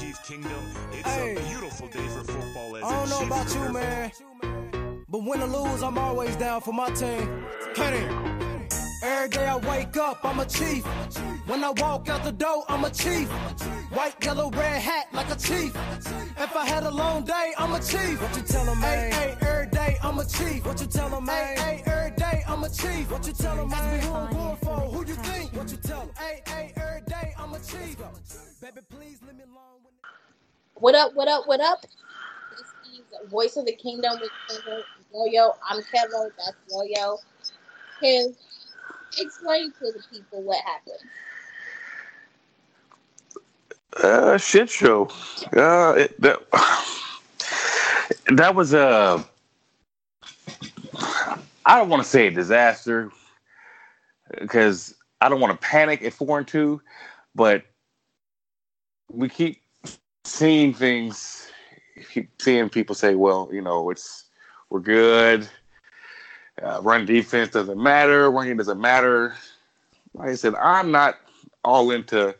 Chief Kingdom. It's hey. a beautiful day for football. As I don't know about you, man, but win or lose, I'm always down for my team. Cut it. Every day I wake up, I'm a chief. When I walk out the door, I'm a chief. White, yellow, red hat like a chief. If I had a long day, I'm a chief. What you tell them, man? Hey, hey, every day, I'm a chief. What you tell them, man? Hey, hey, every day, I'm a chief. What you tell them, Ask me who I'm going for. Who you think? What you tell them? Hey, hey, every day, I'm a chief. Baby, please leave me alone. What up, what up, what up? This is Voice of the Kingdom with Royo. I'm Kevin, that's Royo. Kev, explain to the people what happened. Uh, shit show. Uh, it, that, that was a. I don't want to say a disaster because I don't want to panic at four and two, but we keep seeing things. Seeing people say, "Well, you know, it's we're good. Uh, run defense doesn't matter. Running doesn't matter." Like I said, I'm not all into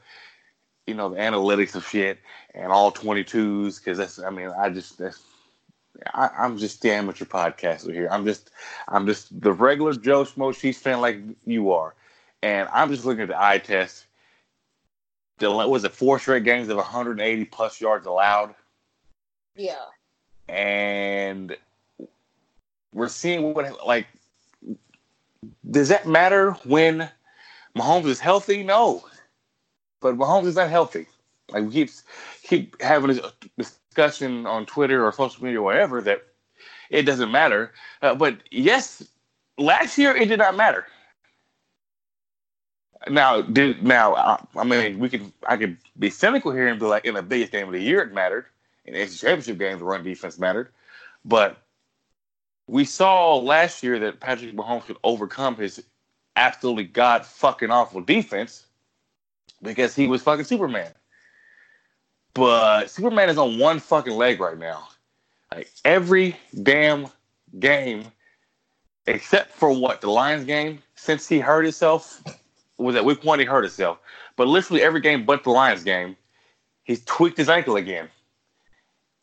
you know the analytics of shit and all 22s because that's I mean I just that's I, am just the amateur podcaster here. I'm just I'm just the regular Joe Schmo Chiefs fan like you are, and I'm just looking at the eye test. Was it four straight games of 180 plus yards allowed? Yeah. And we're seeing what like does that matter when Mahomes is healthy? No. But Mahomes is not healthy. Like we keep keep having this discussion on Twitter or social media or whatever that it doesn't matter. Uh, but yes, last year it did not matter. Now, did now uh, I mean we can I could be cynical here and be like in the biggest game of the year it mattered. In the championship games, the run defense mattered. But we saw last year that Patrick Mahomes could overcome his absolutely god fucking awful defense because he was fucking Superman. But Superman is on one fucking leg right now. Like every damn game, except for what the Lions game, since he hurt himself, was at week one he hurt himself. But literally every game but the Lions game, he's tweaked his ankle again.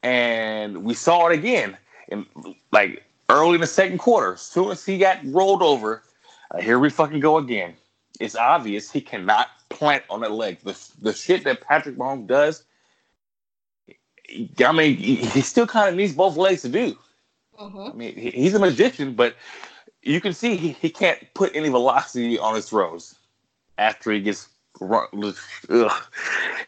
And we saw it again in like early in the second quarter. As soon as he got rolled over, uh, here we fucking go again. It's obvious he cannot plant on that leg. The the shit that Patrick Mahomes does, I mean, he still kind of needs both legs to do. Uh-huh. I mean, he's a magician, but you can see he, he can't put any velocity on his throws after he gets. Ugh.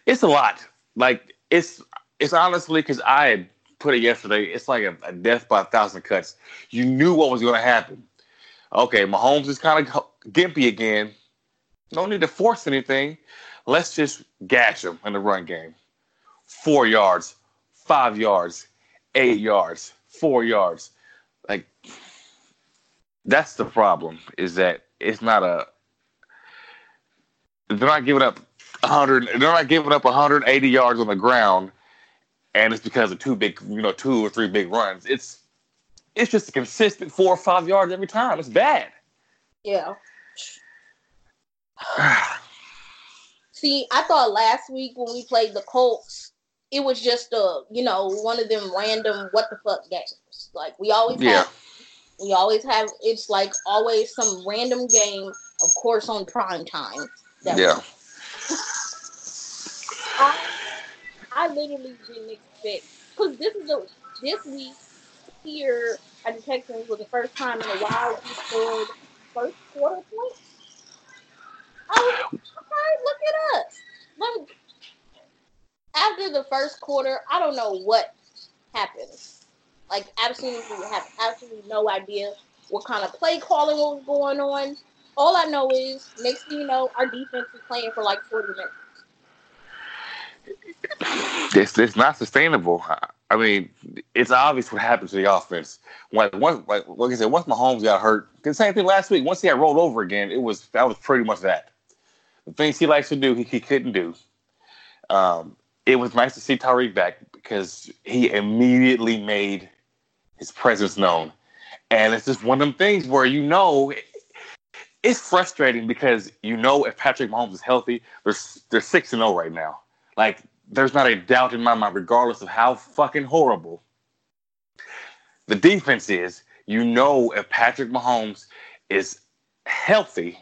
It's a lot. Like it's it's honestly because I put it yesterday. It's like a, a death by a thousand cuts. You knew what was going to happen. Okay, Mahomes is kind of gimpy again. No need to force anything. Let's just gash him in the run game. Four yards, five yards, eight yards, four yards. Like that's the problem. Is that it's not a. They're not giving up 100. They're not giving up 180 yards on the ground, and it's because of two big, you know, two or three big runs. It's it's just a consistent four or five yards every time. It's bad. Yeah. See, I thought last week when we played the Colts, it was just a you know one of them random what the fuck games. Like we always yeah. have, we always have. It's like always some random game, of course, on prime time. Yeah. I, I literally didn't expect because this is a this week here at the Texans was the first time in a while we scored first quarter points. I was okay, look at us. Let after the first quarter, I don't know what happened. Like absolutely have absolutely no idea what kind of play calling was going on. All I know is next thing you know, our defense is playing for like 40 minutes. It's, it's not sustainable. I mean, it's obvious what happened to the offense. Like once, like, like I said, once Mahomes got hurt, the same thing last week. Once he got rolled over again, it was that was pretty much that the things he likes to do, he, he couldn't do. Um, it was nice to see Tyreek back because he immediately made his presence known. And it's just one of them things where you know it's frustrating because you know if Patrick Mahomes is healthy, they're they're six and zero oh right now. Like there's not a doubt in my mind, regardless of how fucking horrible the defense is. You know, if Patrick Mahomes is healthy,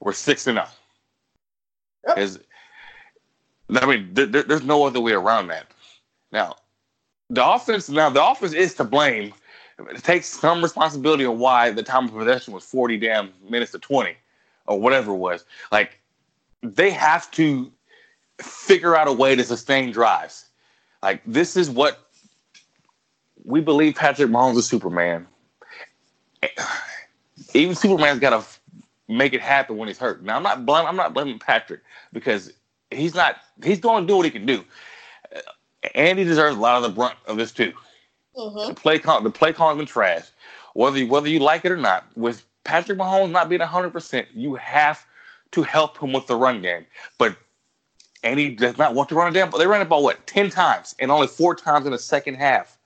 we're six and zero. Yep. Is I mean, there, there- there's no other way around that. Now, the offense now the offense is to blame. It takes some responsibility on why the time of possession was 40 damn minutes to 20 or whatever it was. Like they have to figure out a way to sustain drives. Like this is what we believe Patrick Mahomes is Superman. Even Superman's got to make it happen when he's hurt. Now I'm not blaming I'm not blaming Patrick because he's not he's going to do what he can do. Andy deserves a lot of the brunt of this too. Mm-hmm. The play call, the play calling been trash. Whether you, whether you like it or not, with Patrick Mahomes not being hundred percent, you have to help him with the run game. But and he does not want to run it down. But they ran it about what ten times and only four times in the second half.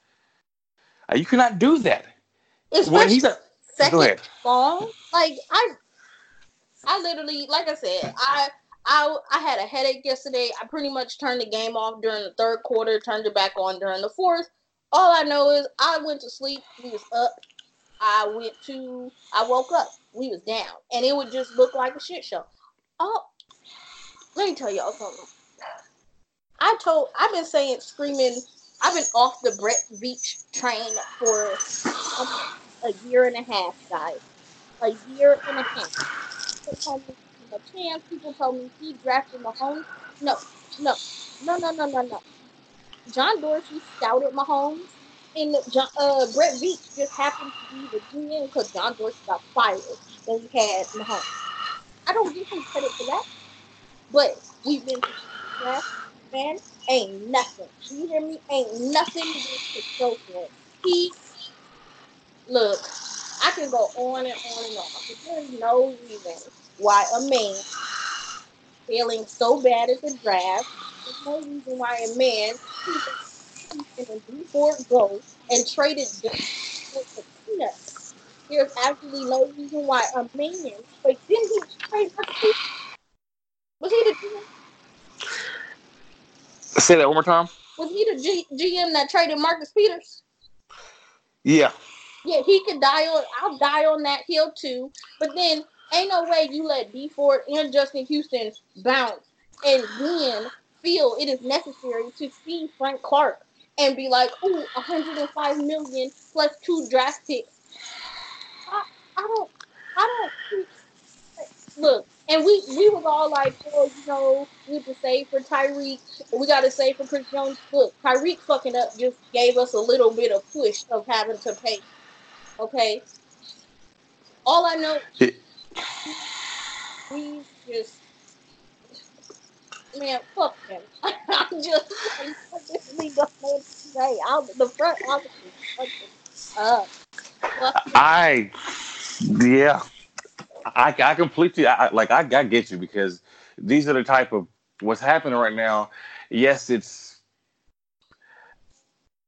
Uh, you cannot do that when he's a. Second long. Like I, I literally, like I said, I. I, I had a headache yesterday. I pretty much turned the game off during the third quarter, turned it back on during the fourth. All I know is I went to sleep. We was up. I went to. I woke up. We was down, and it would just look like a shit show. Oh, let me tell y'all something. I told. I've been saying, screaming. I've been off the Brett Veach train for a year and a half, guys. A year and a half. People told me a chance. People told me he drafted Mahomes. No, no, no, no, no, no, no. John Dorsey scouted Mahomes, and John, uh, Brett Veach just happened to be the GM because John Dorsey got fired when he had Mahomes. I don't give him credit for that, but we've been man. Ain't nothing. You hear me? Ain't nothing to it. He look. I can go on and on and on. There's no reason why a man failing so bad at the draft. There's no reason why a man in a Dee Ford go and traded just for the peanuts. There's absolutely no reason why a man. But didn't he trade for? Was he the GM? Say that one more time. Was he the G- GM that traded Marcus Peters? Yeah. Yeah, he could die on. I'll die on that hill too. But then ain't no way you let Dee Ford and Justin Houston bounce and then feel it is necessary to see Frank Clark and be like, ooh, 105 million plus two draft picks. I, I don't, I don't. Look, and we we was all like, oh, you know, we have to save for Tyreek. We got to save for Chris Jones. Look, Tyreek fucking up just gave us a little bit of push of having to pay. Okay. All I know, we just, man, fuck him. I'm just, I just need to say, I'll, the front office is up. I, yeah, I, I completely, I, like, I, I get you because these are the type of what's happening right now. Yes, it's.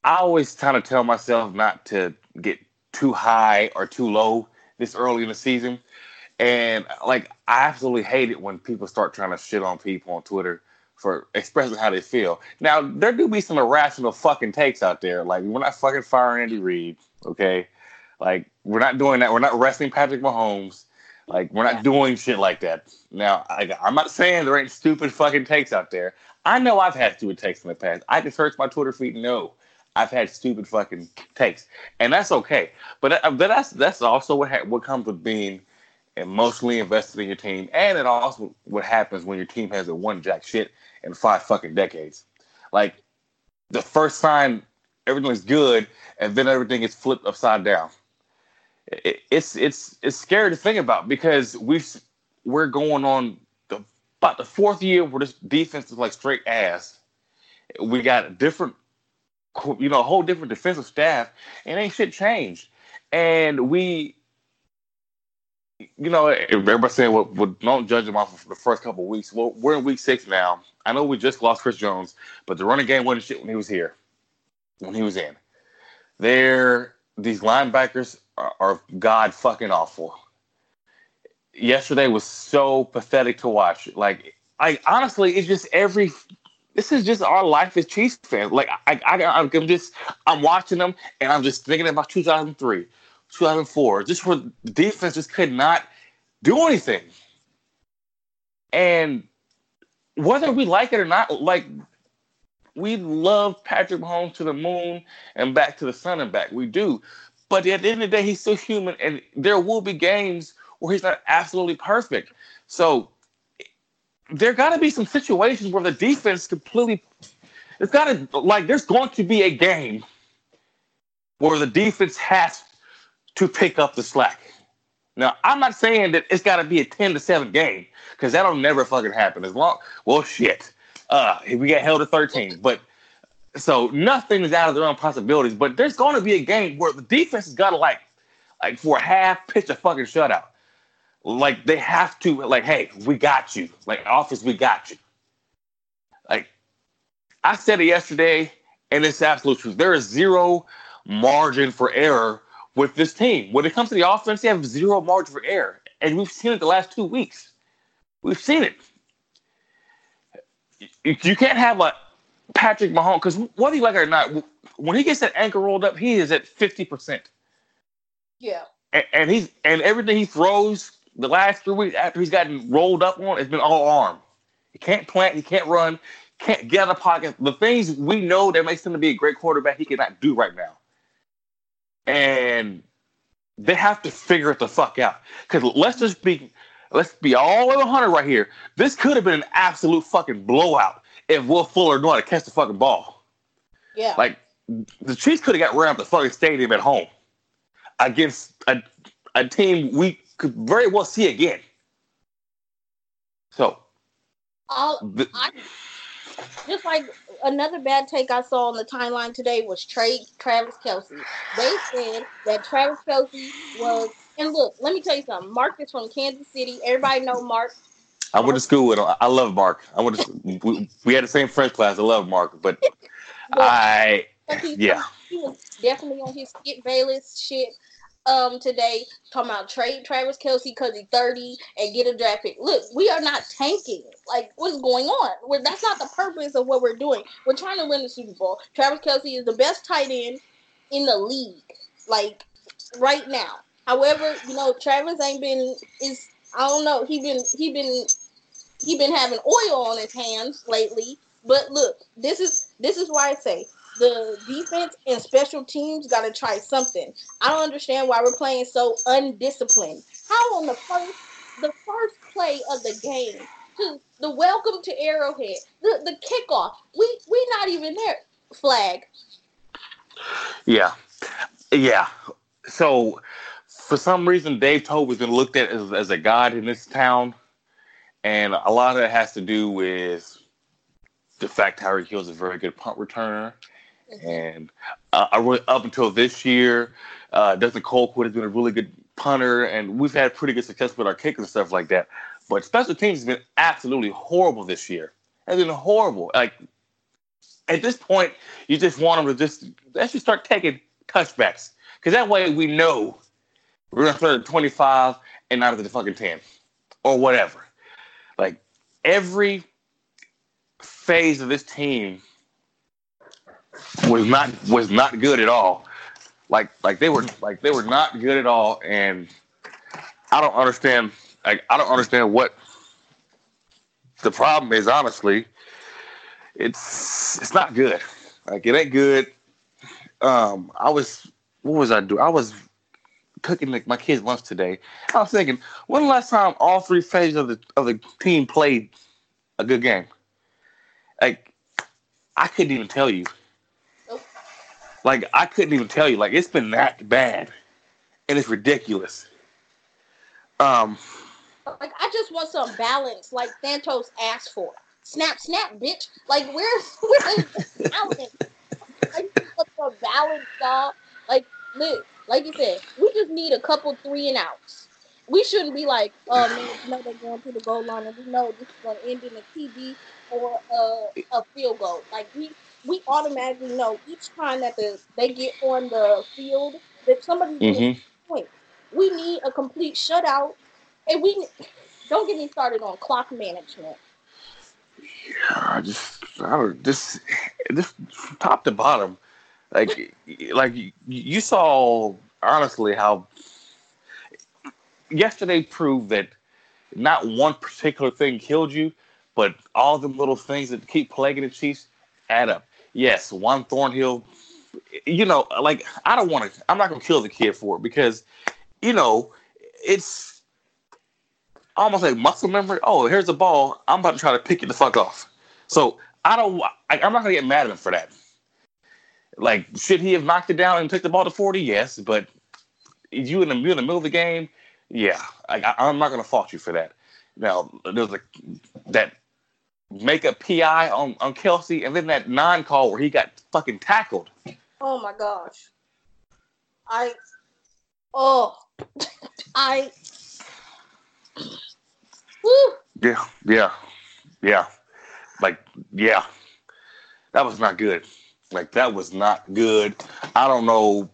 I always kind of tell myself not to get too high or too low this early in the season, and like I absolutely hate it when people start trying to shit on people on Twitter for expressing how they feel. Now there do be some irrational fucking takes out there. Like we're not fucking firing Andy Reid, okay? Like we're not doing that. We're not wrestling Patrick Mahomes. Like we're not Yeah. doing shit like that. Now I, I'm not saying there ain't stupid fucking takes out there. I know I've had stupid takes in the past. I can search my Twitter feed and know I've had stupid fucking takes, and that's okay. But, uh, but that's that's also what ha- what comes with being emotionally invested in your team, and it also what happens when your team hasn't won jack shit in five fucking decades. Like the first sign everything is good, and then everything is flipped upside down. It, it's it's it's scary to think about because we we're going on the about the fourth year where this defense is like straight ass. We got a different, you know, a whole different defensive staff, and ain't shit changed. And we, you know, everybody's saying, well, well, don't judge them off of the first couple weeks. Well, we're in week six now. I know we just lost Chris Jones, but the running game wasn't shit when he was here, when he was in. They're, these linebackers are, are god fucking awful. Yesterday was so pathetic to watch. Like, I honestly, it's just every, this is just our life as Chiefs fans. Like I, I I'm just I'm watching them and I'm just thinking about 2003, 2004, just where the defense just could not do anything. And whether we like it or not, like we love Patrick Mahomes to the moon and back to the sun and back. We do. But at the end of the day, he's still human, and there will be games where he's not absolutely perfect. So there got to be some situations where the defense completely. It's got to like there's going to be a game where the defense has to pick up the slack. Now, I'm not saying that it's got to be a 10 to 7 game because that'll never fucking happen. As long, well, shit. Uh, we get held to 13. But so nothing is out of their own possibilities. But there's going to be a game where the defense has got to, like, like for a half, pitch a fucking shutout. Like, they have to, like, hey, we got you. Like, office, we got you. Like, I said it yesterday, and it's absolute truth. There is zero margin for error with this team. When it comes to the offense, they have zero margin for error. And we've seen it the last two weeks. We've seen it. You can't have a Patrick Mahomes because whether you like it or not, when he gets that ankle rolled up, he is at fifty percent. Yeah. And, and he's and everything he throws the last three weeks after he's gotten rolled up on, it's been all arm. He can't plant, he can't run, can't get out of pocket. The things we know that makes him to be a great quarterback, he cannot do right now. And they have to figure it the fuck out. Because let's just be let's be all way 100 right here. This could have been an absolute fucking blowout if Will Fuller knew how to catch the fucking ball. Yeah. Like the Chiefs could have got ran up the fucking stadium at home against a, a team we could very well see again. So, the, I, just like another bad take I saw on the timeline today was trade Travis Kelce. They said that Travis Kelce was, and look, let me tell you something. Mark is from Kansas City. Everybody know Mark. I went to school with him. I love Mark. I went to we, we had the same French class. I love Mark, but I But he, yeah. he was definitely on his Skip Bayless shit um today talking about trade Travis Kelce because he's 30 and get a draft pick. Look, we are not tanking. Like, what's going on? We're, that's not the purpose of what we're doing. We're trying to win the Super Bowl. Travis Kelce is the best tight end in the league, like right now. However, you know, Travis ain't been is I don't know, he been he been he been having oil on his hands lately. But look, this is this is why I say the defense and special teams got to try something. I don't understand why we're playing so undisciplined. How on the first the first play of the game, to the welcome to Arrowhead, the the kickoff, we we not even there. Flag. Yeah, yeah. So for some reason, Dave Tobin's been looked at as, as a god in this town, and a lot of it has to do with the fact Tyreek Hill's a very good punt returner, and uh, I really- up until this year, uh, Dustin Colquitt has been a really good punter, and we've had pretty good success with our kickers and stuff like that. But special teams has been absolutely horrible this year. Has been horrible. Like at this point, you just want them to just let's just start taking touchbacks because that way we know we're gonna throw at 25 and not at the fucking 10 or whatever. Like every phase of this team was not was not good at all. Like like they were like they were not good at all, and I don't understand. Like I don't understand what the problem is. Honestly, it's it's not good. Like it ain't good. Um, I was what was I doing? I was cooking like my kids' lunch today. I was thinking, when last time all three phases of the of the team played a good game? Like I couldn't even tell you. Like I couldn't even tell you. Like it's been that bad, and it's ridiculous. Um, Like I just want some balance, like Santos asked for. Snap, snap, bitch. Like where's where's the balance? I just want some balance, y'all. Like look, like you said, we just need a couple three and outs. We shouldn't be like, oh man, you know they're going to the goal line, and we know this is going to end in a TD or a, a field goal. Like we we automatically know each time that the they get on the field that to mhm. point. We need a complete shutout, and we don't get me started on clock management. Yeah, I just I don't just just from top to bottom, like like you- you saw honestly how yesterday proved that not one particular thing killed you, but all the little things that keep plaguing the Chiefs add up. Yes, Juan Thornhill, you know, like I don't want to. I'm not gonna kill the kid for it because, you know, it's almost like muscle memory. Oh, here's the ball. I'm about to try to pick it the fuck off. So I don't. I'm not gonna get mad at him for that. Like, should he have knocked it down and took the ball to 40? Yes, but you in the, you in the middle of the game, yeah, I, I'm not gonna fault you for that. Now there's a that make a PI on on Kelce, and then that non call where he got fucking tackled. Oh my gosh. I oh I Woo. Yeah, yeah, yeah. Like, yeah, that was not good. Like, that was not good. I don't know.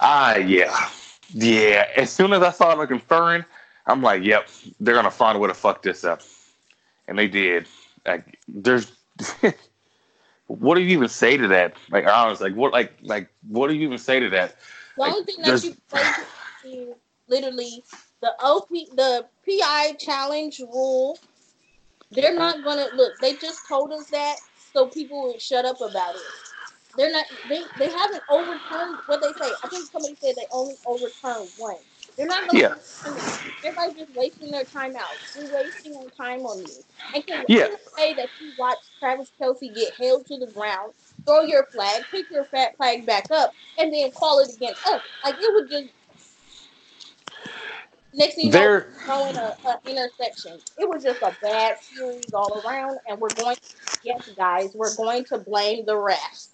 Ah, yeah, yeah. As soon as I saw them conferring, I'm like, yep, they're gonna find a way to fuck this up, and they did. Like, there's. what do you even say to that? Like, honestly, like, what, like, like, what do you even say to that? The Like, only thing that you literally the OP the PI challenge rule. They're not gonna look. They just told us that so people would shut up about it. They're not. They they haven't overturned what they say. I think somebody said they only overturned one. They're not gonna. Yeah. Everybody's just wasting their time out. We're wasting our time on you. And can Yeah. you say that you watched Travis Kelce get held to the ground, throw your flag, pick your fat flag back up, and then call it against us? Like it would just. Next thing you know, throwing a, a interception. It was just a bad series all around, and we're going. Yes, guys, we're going to blame the refs.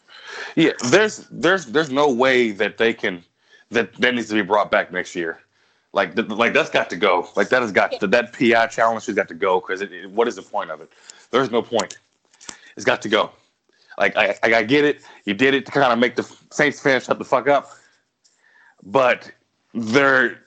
Yeah, there's there's there's no way that they can that that needs to be brought back next year. Like th- like that's got to go. Like that has got that PI challenge has got to go because what is the point of it? There's no point. It's got to go. Like I I, I get it. You did it to kind of make the Saints fans shut the fuck up. But there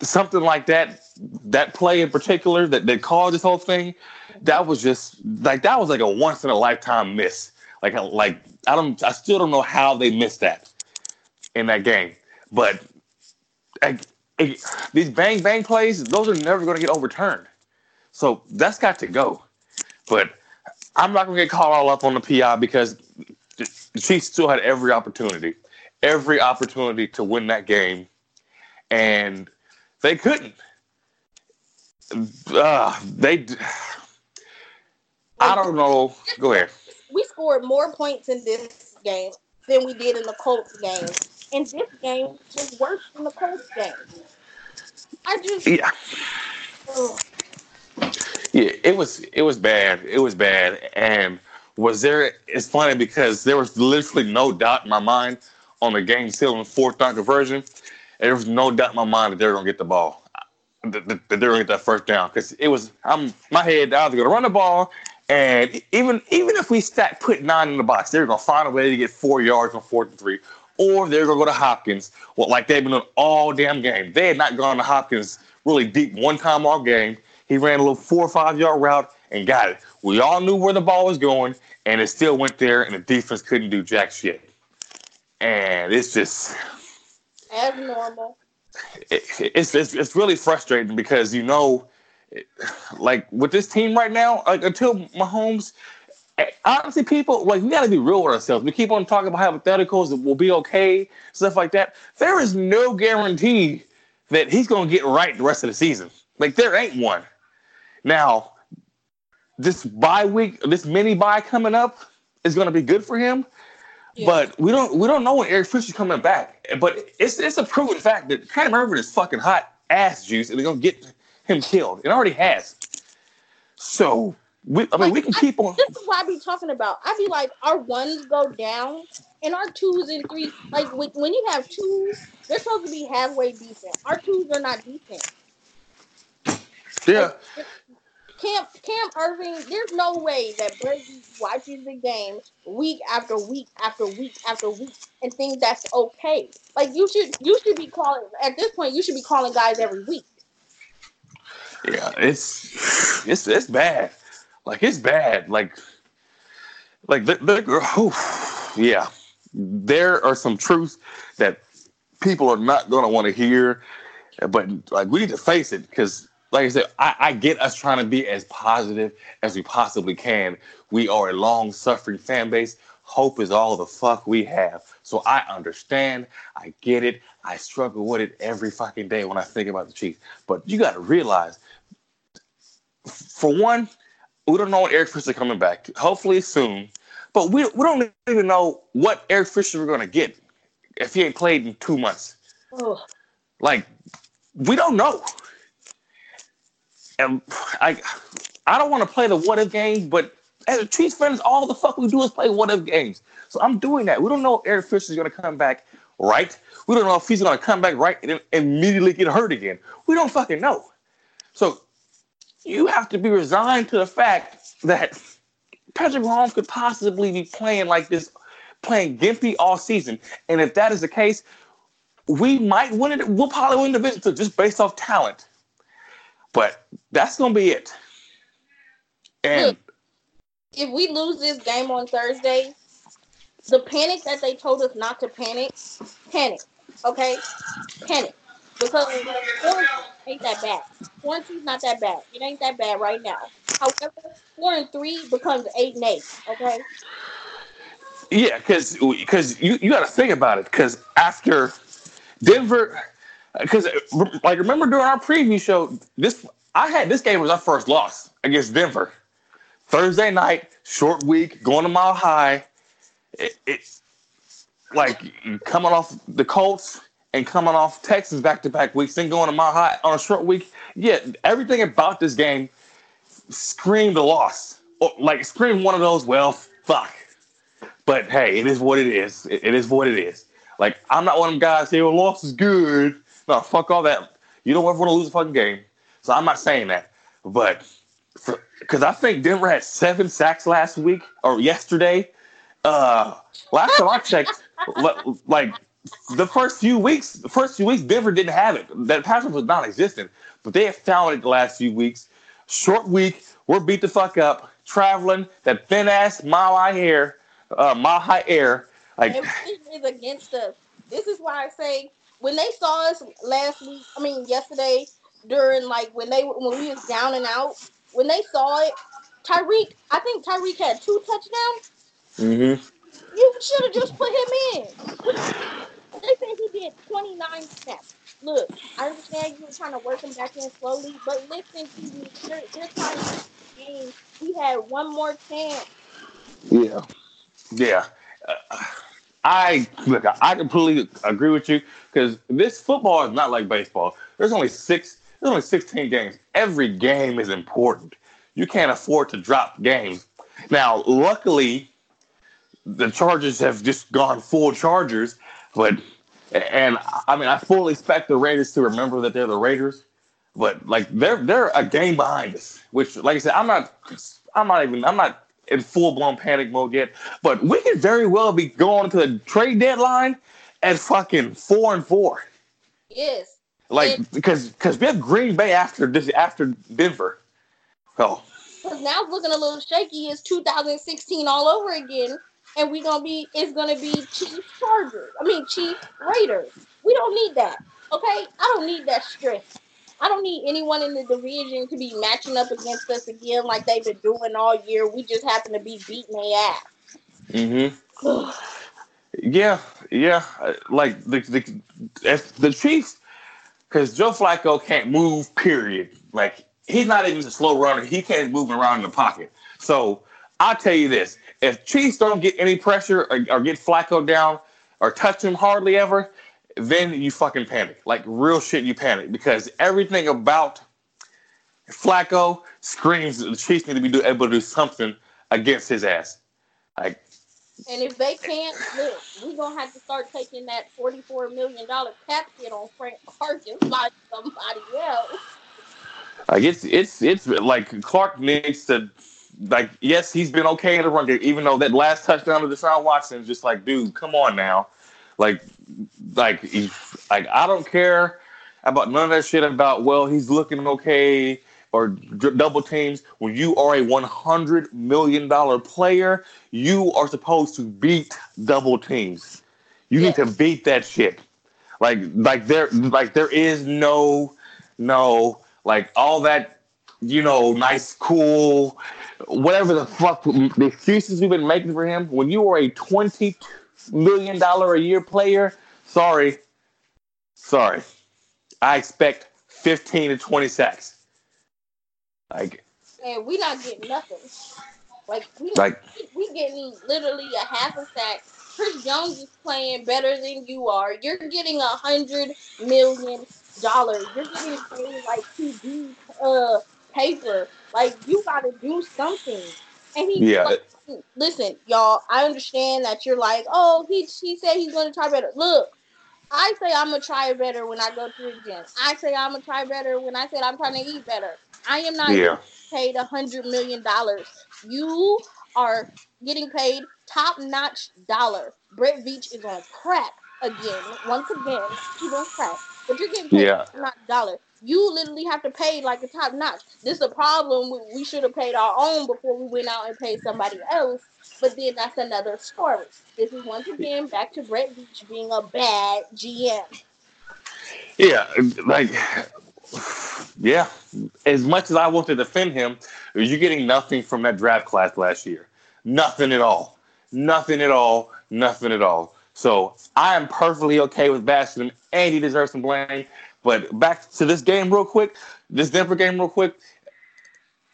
something like that that play in particular that that caused this whole thing. That was just like that was like a once in a lifetime miss. Like like I don't I still don't know how they missed that in that game. But I- these bang bang plays, those are never going to get overturned. So that's got to go. But I'm not going to get called all up on the PI because the Chiefs still had every opportunity, every opportunity to win that game, and they couldn't. Uh, they. I don't know. Go ahead. we scored more points in this game than we did in the Colts game. And this game was worse than the Colts game. I just Yeah. ugh. Yeah, it was it was bad. It was bad. And was there? It's funny because there was literally no doubt in my mind on the game sealing fourth down conversion. There was no doubt in my mind that they were gonna get the ball, that, they were gonna get that first down because it was. I'm my head. I was gonna run the ball, and even even if we stack put nine in the box, they were gonna find a way to get four yards on fourth and three, or they're gonna go to Hopkins. Well, like they've been doing all damn game. They had not gone to Hopkins really deep one time all game. He ran a little four or five yard route and got it. We all knew where the ball was going, and it still went there, and the defense couldn't do jack shit. And it's just, as normal. it, it's, it's it's really frustrating because you know, like with this team right now, like until Mahomes. Honestly, people like we got to be real with ourselves. We keep on talking about hypotheticals that will be okay, stuff like that. There is no guarantee that he's going to get right the rest of the season. Like there ain't one. Now, this bye week, this mini bye coming up is going to be good for him. Yeah. But we don't we don't know when Eric Fisher's coming back. But it's it's a proven fact that Cam Erving is fucking hot ass juice, and they're gonna get him killed. It already has. So we, I mean, we can keep on. This is what I be talking about. I be like, our ones go down, and our twos and threes. Like when, when you have twos, they're supposed to be halfway decent. Our twos are not decent. Yeah, Cam Cam Erving, there's no way that Brady watches the game week after week after week after week and think that's okay. Like you should you should be calling at this point you should be calling guys every week. yeah, it's it's it's bad. Like it's bad. Like, like the, the oh, yeah. There are some truths that people are not to want to hear, but like we need to face it because, like I said, I, I get us trying to be as positive as we possibly can. We are a long suffering fan base. Hope is all the fuck we have. So I understand. I get it. I struggle with it every fucking day when I think about the Chiefs. But you got to realize, for one, we don't know when Eric Fisher coming back. Hopefully soon. But we, we don't even know what Eric Fisher we're going to get if he ain't played in two months. Ugh. Like, we don't know. And I, I don't want to play the what if game, but as a Chiefs fans, all the fuck we do is play what if games. So I'm doing that. We don't know if Eric Fisher is going to come back right. We don't know if he's going to come back right and immediately get hurt again. We don't fucking know. So you have to be resigned to the fact that Patrick Mahomes could possibly be playing like this, playing gimpy all season. And if that is the case, we might win it. We'll probably win the division too, just based off talent. But that's gonna be it. And Look. If we lose this game on Thursday, the panic that they told us not to panic, panic. Okay? Panic. Because ain't that bad. One Quarantine's not that bad. It ain't that bad right now. However, four and three becomes eight and eight. Okay? yeah, because because you, you got to think about it. Because after Denver, because uh, like remember during our preview show, this I had this game was our first loss against Denver. Thursday night, short week, going to Mile High. It, it's like coming off the Colts and coming off Texas back to back weeks, then going to Mile High on a short week. Yeah, everything about this game screamed a loss. Or, like screamed one of those. Well, fuck. But hey, it is what it is. It, it is what it is. Like I'm not one of them guys here. Well, loss is good. No, fuck all that. You don't ever want to lose a fucking game. So I'm not saying that. But because I think Denver had seven sacks last week or yesterday. Uh, last time I checked, like the first few weeks, the first few weeks, Denver didn't have it. That pass rush was non-existent, but they have found it the last few weeks. Short week, we're beat the fuck up, traveling that thin ass mile high hair, uh, mile high air. Like, is against us. This is why I say when they saw us last week, I mean yesterday, during like when they when we was down and out, when they saw it, Tyreek, I think Tyreek had two touchdowns. mm-hmm. You should have just put him in. They said he did 29 snaps. Look, I understand you were trying to work him back in slowly, but listen to me. You're, you're trying to game. We had one more chance. Yeah, yeah. Uh, I look. I completely agree with you because this football is not like baseball. There's only six. There's only 16 games. Every game is important. You can't afford to drop games. Now, luckily, the Chargers have just gone full Chargers, but and I mean, I fully expect the Raiders to remember that they're the Raiders, but like they're they're a game behind us. Which, like I said, I'm not. I'm not even. I'm not in full blown panic mode yet. But we could very well be going to the trade deadline at fucking four and four. Yes. Like And- because because we have Green Bay after this after Denver. Oh Because now it's looking a little shaky. It's 2016 all over again. And we gonna be it's gonna be Chief Chargers. I mean Chief Raiders. We don't need that. Okay? I don't need that stress. I don't need anyone in the division to be matching up against us again like they've been doing all year. We just happen to be beating their ass. mm-hmm. Yeah, yeah. Like the the if the Chiefs, because Joe Flacco can't move. Period. Like he's not even a slow runner. He can't move around in the pocket. So I'll tell you this: if Chiefs don't get any pressure or, or get Flacco down or touch him hardly ever, then you fucking panic. Like real shit, you panic because everything about Flacco screams that the Chiefs need to be do, able to do something against his ass. Like And if they can't, look, we're gonna have to start taking that forty-four million dollar cap hit on Frank Clark and find somebody else. Like it's it's it's like Clark needs to like yes he's been okay in the run game even though that last touchdown to Deshaun Watson is just like dude come on now like like like I don't care about none of that shit about well he's looking okay or d- double teams. When you are a one hundred million dollar player, you are supposed to beat double teams. You need to beat that shit. Like like there like there is no no like all that you know nice cool whatever the fuck the excuses we've been making for him. When you are a twenty million dollar a year player, sorry, sorry. I expect fifteen to twenty sacks. Like and we not getting nothing. Like we like we getting literally a half a sack. Chris Jones is playing better than you are. You're getting a hundred million dollars. You're getting paid like TD uh paper. Like you gotta do something. And he yeah. like, listen, y'all, I understand that you're like, oh, he he said he's gonna try better. Look, I say I'm gonna try better when I go to the gym. I say I'm gonna try better when I said I'm trying to eat better. I am not Yeah. paid a hundred million dollars. You are getting paid top notch dollar. Brett Veach is on crack again. Once again, he's on crack. But you're getting paid Yeah. top notch dollar. You literally have to pay like a top notch. This is a problem. We- should have paid our own before we went out and paid somebody else. But then that's another story. This is once again back to Brett Veach being a bad GM. Yeah, like, yeah. As much as I want to defend him, you're getting nothing from that draft class last year. Nothing at all. Nothing at all. Nothing at all. So I am perfectly okay with bashing him, and he deserves some blame. But back to this game, real quick. This Denver game, real quick.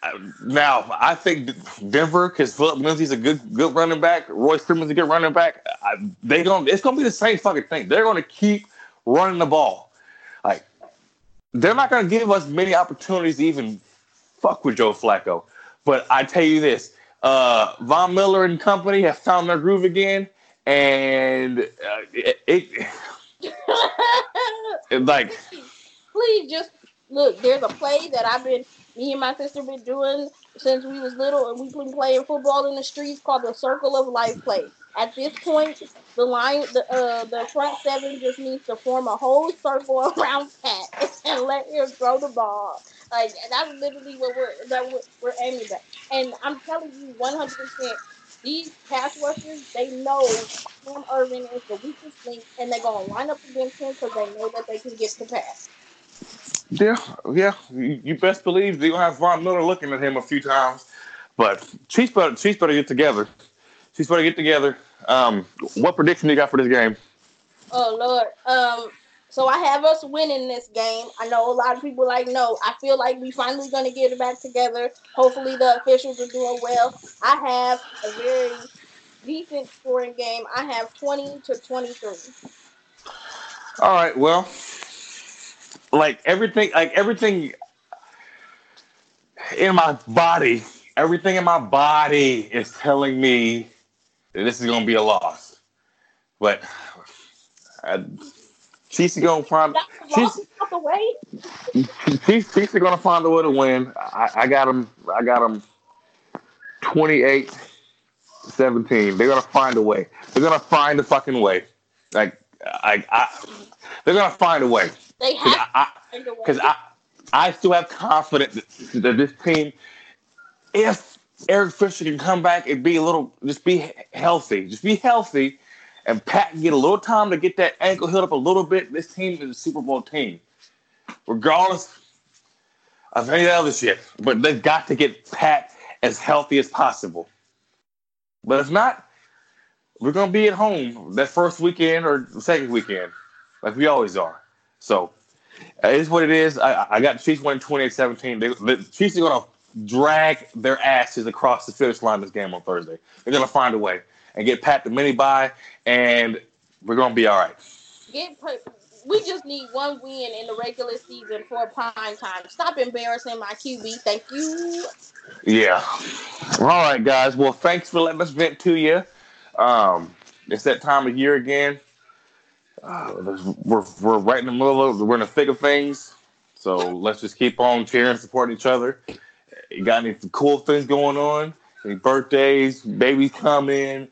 Uh, Now, I think Denver, because Phillip Lindsay's a good good running back, Royce Freeman's a good running back. I, they going it's gonna be the same fucking thing. They're gonna keep running the ball. Like they're not gonna give us many opportunities to even fuck with Joe Flacco. But I tell you this, uh, Von Miller and company have found their groove again, and uh, it, it, like please just look. There's a play that I've been, me and my sister been doing since we was little, and we've been playing football in the streets called the Circle of Life play. At this point, the line, the uh, the front seven just needs to form a whole circle around Pat and let him throw the ball. Like that's literally what we're that we're, we're aiming at. And I'm telling you, 100. percent these pass rushers, they know Cam Erving is the weakest link, and they're gonna line up against him because they know that they can get the pass. Yeah, yeah. You you best believe they're gonna have Von Miller looking at him a few times. But Chiefs better Chiefs better get together. Chiefs better get together. Um, what prediction you got for this game? Oh Lord. Um. So I have us winning this game. I know a lot of people like no. I feel like we finally gonna get it back together. Hopefully the officials are doing well. I have a very decent scoring game. I have twenty to twenty-three. All right, well, like everything, like everything in my body, everything in my body is telling me that this is gonna be a loss. But I, Are gonna find That's the Chiefs, loss the way. Chiefs are gonna find a way to win. I, I got them. I got them. 28 17. They're gonna find a way. They're gonna find a fucking way. Like I, I they're gonna find a way. They have I, to find a way. because I, I still have confidence that, that this team, if Eric Fisher can come back and be a little, just be healthy, just be healthy, and Pat can get a little time to get that ankle healed up a little bit, this team is a Super Bowl team, regardless of any other shit. But they've got to get Pat as healthy as possible. But if not, we're gonna be at home that first weekend or second weekend, like we always are. So it is what it is. I, I got Chiefs winning 28-17. They, the Chiefs are to drag their asses across the finish line this game on Thursday. They're going to find a way and get Pat the mini bye, and we're going to be all right. Get we just need one win in the regular season for prime time. Stop embarrassing my QB. Thank you. Yeah. All right, guys. Well, thanks for letting us vent to you. Um, it's that time of year again. Uh, we're, we're right in the middle of we're in the thick of things. So let's just keep on cheering, supporting each other. You got any cool things going on? Any birthdays, babies coming,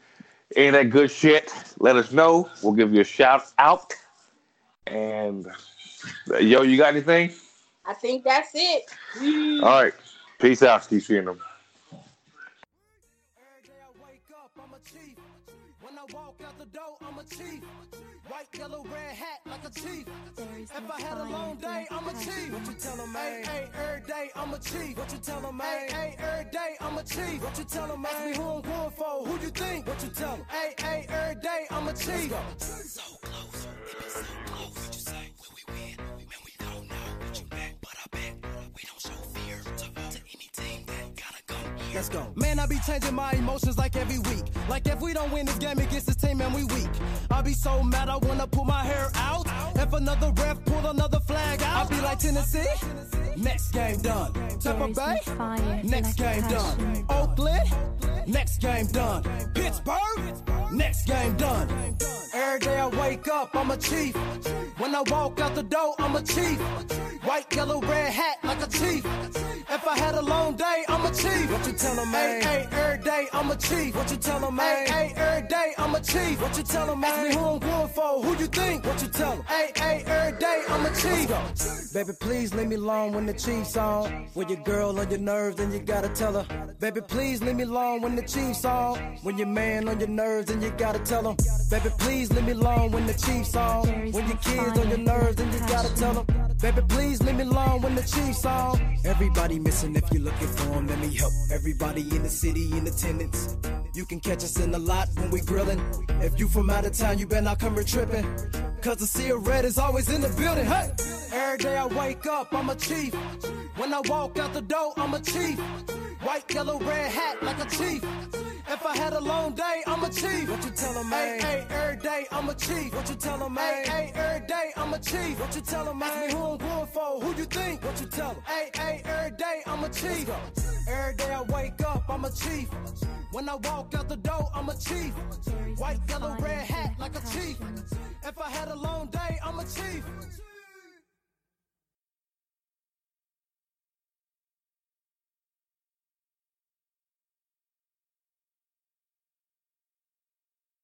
any of that good shit? Let us know. We'll give you a shout out. And yo, you got anything? I think that's it. All right. Peace out. Keep seeing them. Every day I wake up, I'm a chief. When I walk out the door, I'm a chief. White, yellow, red hat like a chief. If I had a long day, I'm a chief. What you tell 'em, man? Hey, every day, I'm a chief. What you tell 'em, man? Hey, every day, I'm a chief. What you tell 'em, Ask me who I'm going for. Who you think? What you tell 'em? Hey, hey, every day, I'm a chief. So close, so close. Let's go. Man, I be changing my emotions like every week. Like if we don't win this game against this team, man, we weak. I be so mad, I wanna pull my hair out. If another ref pull another flag out, I be like Tennessee. Next game done. Tampa Bay. Next game done. Oakland. Next game done. Pittsburgh. Next game done. Every day I wake up, I'm a chief. When I walk out the door, I'm a chief. White, yellow, red hat like a chief. If I had a long day, I'm a chief. What you tell 'em, man? Hey, hey, every day, I'm a chief. What you tell 'em, man? Hey, hey, every day, I'm a chief. What you tell 'em, man? Ask me who I'm going for. Who you think? What you tell 'em? Hey, hey, every day, I'm a chief. Baby, please leave me alone when the Chiefs on. When your girl on your nerves, then you gotta tell her. Baby, please leave me alone when the Chiefs on. When your man on your nerves, then you gotta tell him. Baby, please leave me alone when the Chiefs on. When your kids on your nerves, then you gotta tell them. Baby, please leave me alone when the Chiefs on. Everybody missing if you're looking for them, let me help. Everybody in the city in attendance. You can catch us in the lot when we grillin'. If you from out of town, you better not come here trippin'. Cause the sea of red is always in the building. Hey! Every day I wake up, I'm a chief. When I walk out the door, I'm a chief. White, yellow, red hat like a chief. If I had a long day, I'm a chief. What you tell 'em, man? Hey, hey, every day, I'm a chief. What you tell 'em, man? Hey, hey, every day, I'm a chief. What you tell 'em, man? Ask me who I'm going for. Who you think? What you tell 'em? Hey, hey, every day, I'm a chief. Every day I wake up, I'm a chief. When I walk out the door, I'm a chief. White, yellow, red hat like a chief. If I had a long day, I'm a chief.